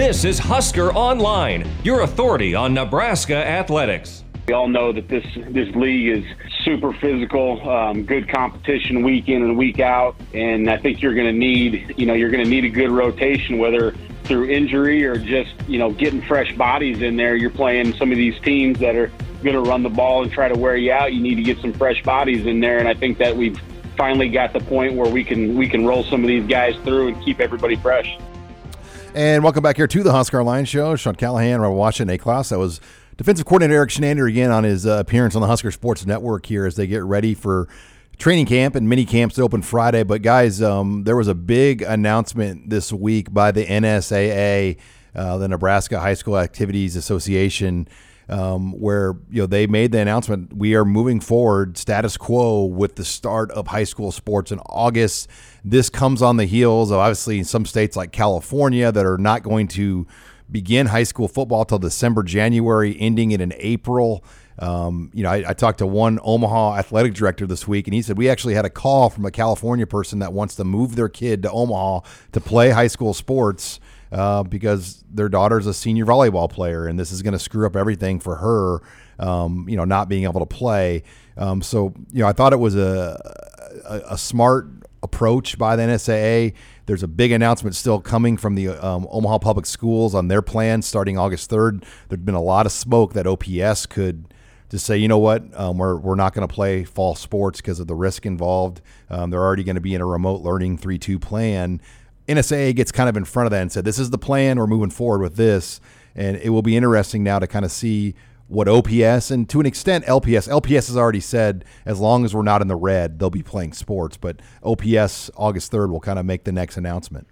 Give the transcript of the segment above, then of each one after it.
This is Husker Online, your authority on Nebraska athletics. We all know that this this league is super physical, um, good competition week in and week out, and I think you're going to need you know you're going to need a good rotation, whether through injury or just you know getting fresh bodies in there. You're playing some of these teams that are going to run the ball and try to wear you out. You need to get some fresh bodies in there, and I think that we've finally got the point where we can we can roll some of these guys through and keep everybody fresh. And welcome back here to the Husker Online Show. Sean Callahan, Robin Washut, Nate Clouse. That was defensive coordinator Erik Chinander again on his uh, appearance on the Husker Sports Network here as they get ready for training camp and mini camps that open Friday. But guys, um, there was a big announcement this week by the NSAA, uh, the Nebraska High School Activities Association. Um, where you know they made the announcement we are moving forward status quo with the start of high school sports in August. This comes on the heels of obviously some states like California that are not going to begin high school football till December, January, ending it in April. Um, you know, I, I talked to one Omaha athletic director this week, and he said we actually had a call from a California person that wants to move their kid to Omaha to play high school sports uh, because their daughter's a senior volleyball player, and this is going to screw up everything for her. Um, you know, not being able to play. Um, so, you know, I thought it was a, a, a smart approach by the NSAA. There's a big announcement still coming from the um, Omaha Public Schools on their plan starting August 3rd. There's been a lot of smoke that OPS could just say, you know what, um, we're, we're not going to play fall sports because of the risk involved. Um, they're already going to be in a remote learning 3 2 plan. NSAA gets kind of in front of that and said, this is the plan. We're moving forward with this. And it will be interesting now to kind of see what OPS and to an extent LPS. LPS has already said as long as we're not in the red, they'll be playing sports. But OPS August 3rd will kind of make the next announcement.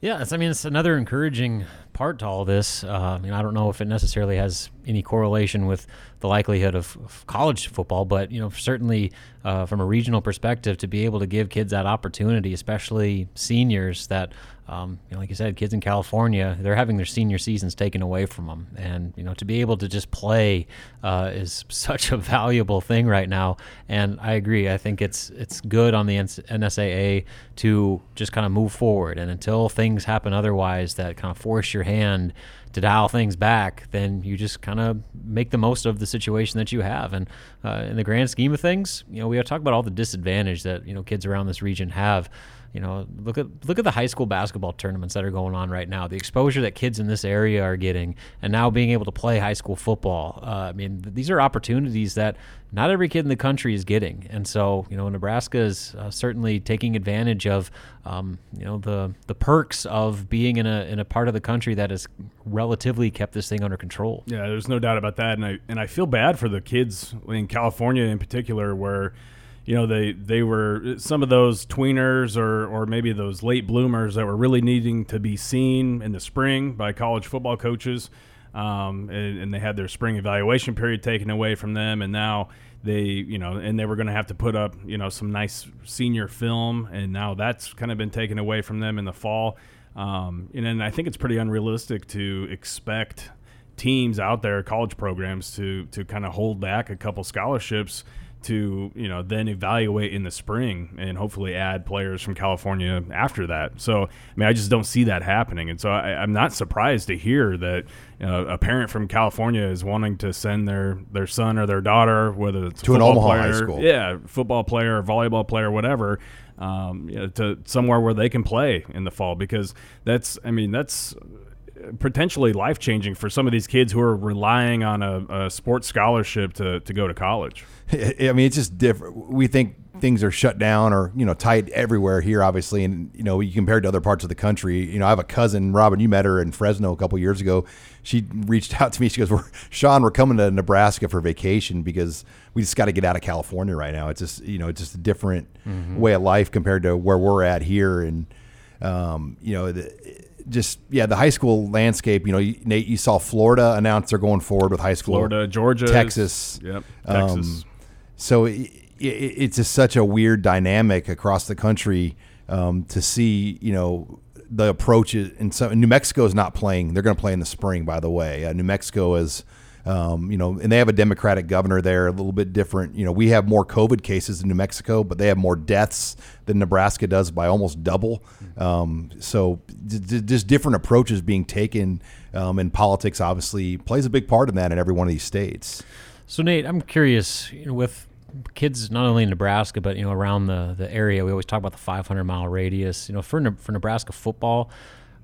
Yeah, I mean, it's another encouraging part to all this. Uh, I mean, I don't know if it necessarily has any correlation with the likelihood of, of college football, but you know, certainly uh, from a regional perspective, to be able to give kids that opportunity, especially seniors that. Um, you know, like you said, kids in California, they're having their senior seasons taken away from them, and you know, to be able to just play uh, is such a valuable thing right now. And I agree. I think it's it's good on the NSAA to just kind of move forward, and until things happen otherwise that kind of force your hand to dial things back, then you just kind of make the most of the situation that you have. And uh, in the grand scheme of things, you know, we talk about all the disadvantage that you know kids around this region have. You know, look at look at the high school basketball tournaments that are going on right now. The exposure that kids in this area are getting, and now being able to play high school football. Uh, I mean, th- these are opportunities that not every kid in the country is getting, and so you know, Nebraska is uh, certainly taking advantage of um, you know the the perks of being in a in a part of the country that has relatively kept this thing under control. Yeah, there's no doubt about that, and I and I feel bad for the kids in California in particular, where you know they they were some of those tweeners or or maybe those late bloomers that were really needing to be seen in the spring by college football coaches, um, and, and they had their spring evaluation period taken away from them, and now they you know and they were going to have to put up you know some nice senior film, and now that's kind of been taken away from them in the fall. Um, and, and I think it's pretty unrealistic to expect teams out there, college programs, to to kind of hold back a couple scholarships to you know then evaluate in the spring and hopefully add players from California after that. So I mean, I just don't see that happening, and so I, I'm not surprised to hear that uh, a parent from California is wanting to send their their son or their daughter, whether it's To an Omaha high school. yeah, football player, or volleyball player, whatever. Um, you know, to somewhere where they can play in the fall because that's I mean that's potentially life changing for some of these kids who are relying on a, a sports scholarship to, to go to college. I mean, it's just different. We think things are shut down or you know tight everywhere here, obviously, and you know you compare it to other parts of the country. You know, I have a cousin, Robin. You met her in Fresno a couple years ago. She reached out to me. She goes, we're, "Sean, we're coming to Nebraska for vacation because we just got to get out of California right now. It's just you know it's just a different way of life compared to where we're at here, and um, you know." The, just yeah, the high school landscape. You know, you, Nate, you saw Florida announce they're going forward with high school. Florida, Georgia, Texas. Yep, Um, Texas. so it, it, it's just such a weird dynamic across the country um, to see. You know, the approach is, and so New Mexico is not playing. They're going to play in the spring, by the way. Uh, New Mexico is. Um, you know, and they have a Democratic governor there, a little bit different. You know, we have more COVID cases in New Mexico, but they have more deaths than Nebraska does by almost double. Um, so, d- d- just different approaches being taken, um, and politics obviously plays a big part in that in every one of these states. So Nate, I'm curious, you know, with kids not only in Nebraska but you know around the the area, we always talk about the 500 mile radius. You know, for for Nebraska football,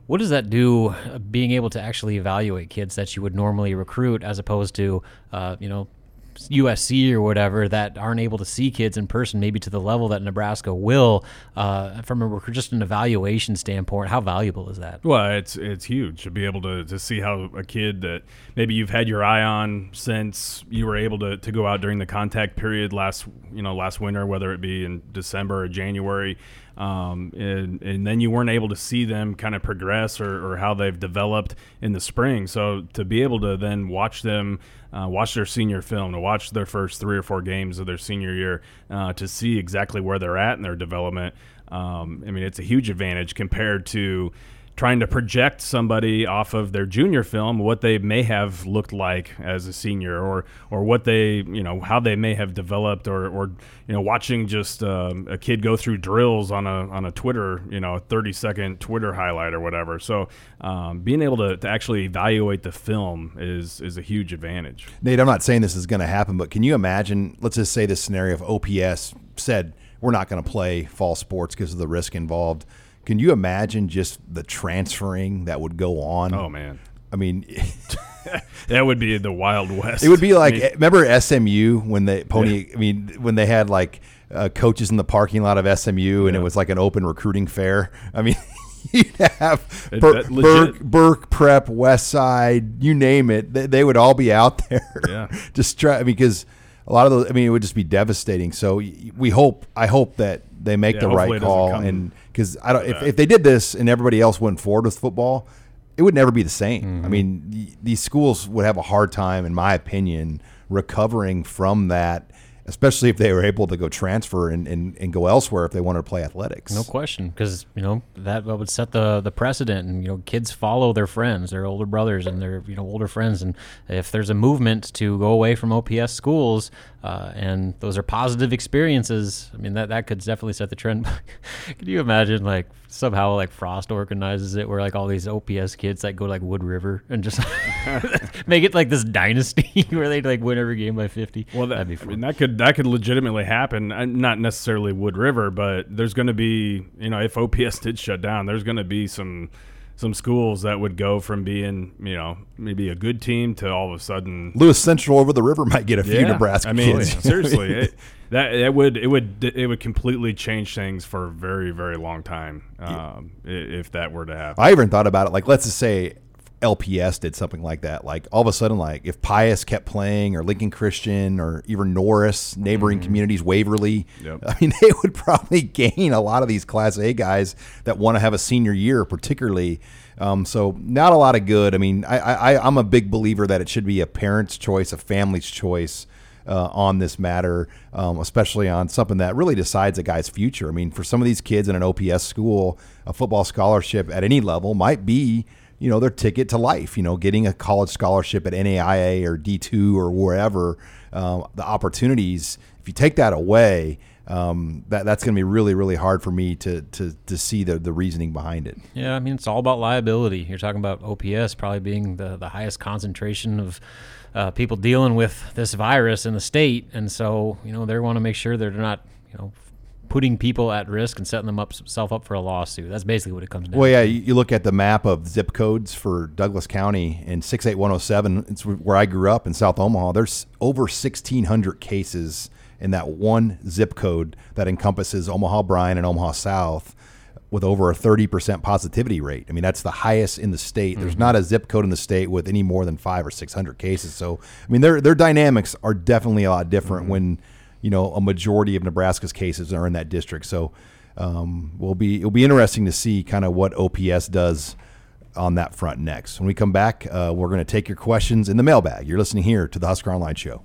what does that do? uh, Being able to actually evaluate kids that you would normally recruit, as opposed to, uh, you know. USC or whatever that aren't able to see kids in person, maybe to the level that Nebraska will, uh, from a just an evaluation standpoint. How valuable is that? Well, it's it's huge to be able to, to see how a kid that maybe you've had your eye on since you were able to, to go out during the contact period last you know last winter, whether it be in December or January, um, and and then you weren't able to see them kind of progress or, or how they've developed in the spring. So to be able to then watch them. Uh, watch their senior film, to watch their first three or four games of their senior year, uh, to see exactly where they're at in their development. Um, I mean, it's a huge advantage compared to trying to project somebody off of their junior film what they may have looked like as a senior or or what they you know how they may have developed or or you know watching just um, a kid go through drills on a on a Twitter you know 30 second Twitter highlight or whatever so um, being able to, to actually evaluate the film is is a huge advantage Nate, I'm not saying this is going to happen, but can you imagine? Let's just say this scenario of OPS said we're not going to play fall sports because of the risk involved. Can you imagine just the transferring that would go on? oh man I mean, that would be the wild west it would be like I mean, remember SMU when they pony. I mean, when they had like uh, coaches in the parking lot of SMU, and it was like an open recruiting fair. I mean. You'd have Bur- Burke, Burke Prep, West Side, you name it. They, they would all be out there. Yeah. just try because a lot of those. I mean, it would just be devastating. So we hope. I hope that they make Yeah, the right call, and because I don't. If, if they did this and everybody else went forward with football, it would never be the same. Mm-hmm. I mean, these schools would have a hard time, in my opinion, recovering from that. Especially if they were able to go transfer and, and, and go elsewhere if they wanted to play athletics. No question, because you know that would set the the precedent, and you know kids follow their friends, their older brothers, and their you know older friends, and if there's a movement to go away from OPS schools, uh, and those are positive experiences, I mean that that could definitely set the trend. Can you imagine like somehow like Frost organizes it where like all these OPS kids like go to like Wood River and just make it like this dynasty where they like win every game by fifty? Well, that, that'd be I mean, that could that could legitimately happen. Uh, Not necessarily Wood River, but there's going to be, you know, if OPS did shut down, there's going to be some some schools that would go from being, you know, maybe a good team to all of a sudden. Lewis Central over the river might get a few Yeah. Nebraska I mean, kids. seriously, it, that it would it would it would completely change things for a very very long time um, i if that were to happen. I even thought about it. Like, let's just say LPS did something like that. Like, all of a sudden, like if Pius kept playing, or Lincoln Christian, or even Norris, neighboring communities, Waverly. Yep. I mean, they would probably gain a lot of these Class A guys that want to have a senior year, particularly. Um, so, not a lot of good. I mean, I, I, I'm a big believer that it should be a parent's choice, a family's choice. Uh, on this matter, um, especially on something that really decides a guy's future. I mean, for some of these kids in an OPS school, a football scholarship at any level might be, you know, their ticket to life. You know, getting a college scholarship at NAIA or D2 or wherever, um, the opportunities. If you take that away, um, that that's going to be really, really hard for me to to to see the the reasoning behind it. Yeah, I mean it's all about liability. You're talking about OPS probably being the the highest concentration of uh, people dealing with this virus in the state, and so you know they want to make sure they're not you know putting people at risk and setting them up self up for a lawsuit. That's basically what it comes down. To. Well, yeah, you, you look at the map of zip codes for Douglas County and 68107, it's where I grew up in South Omaha. There's over 1,600 cases in that one zip code that encompasses Omaha Bryan and Omaha South with over a 30% positivity rate. I mean, that's the highest in the state. There's mm-hmm. not a zip code in the state with any more than five or 600 cases. So, I mean, their, their dynamics are definitely a lot different mm-hmm. when, you know, a majority of Nebraska's cases are in that district. So, um, will be it'll be interesting to see kind of what OPS does on that front next. When we come back, uh, we're going to take your questions in the mailbag. You're listening here to the Husker Online Show.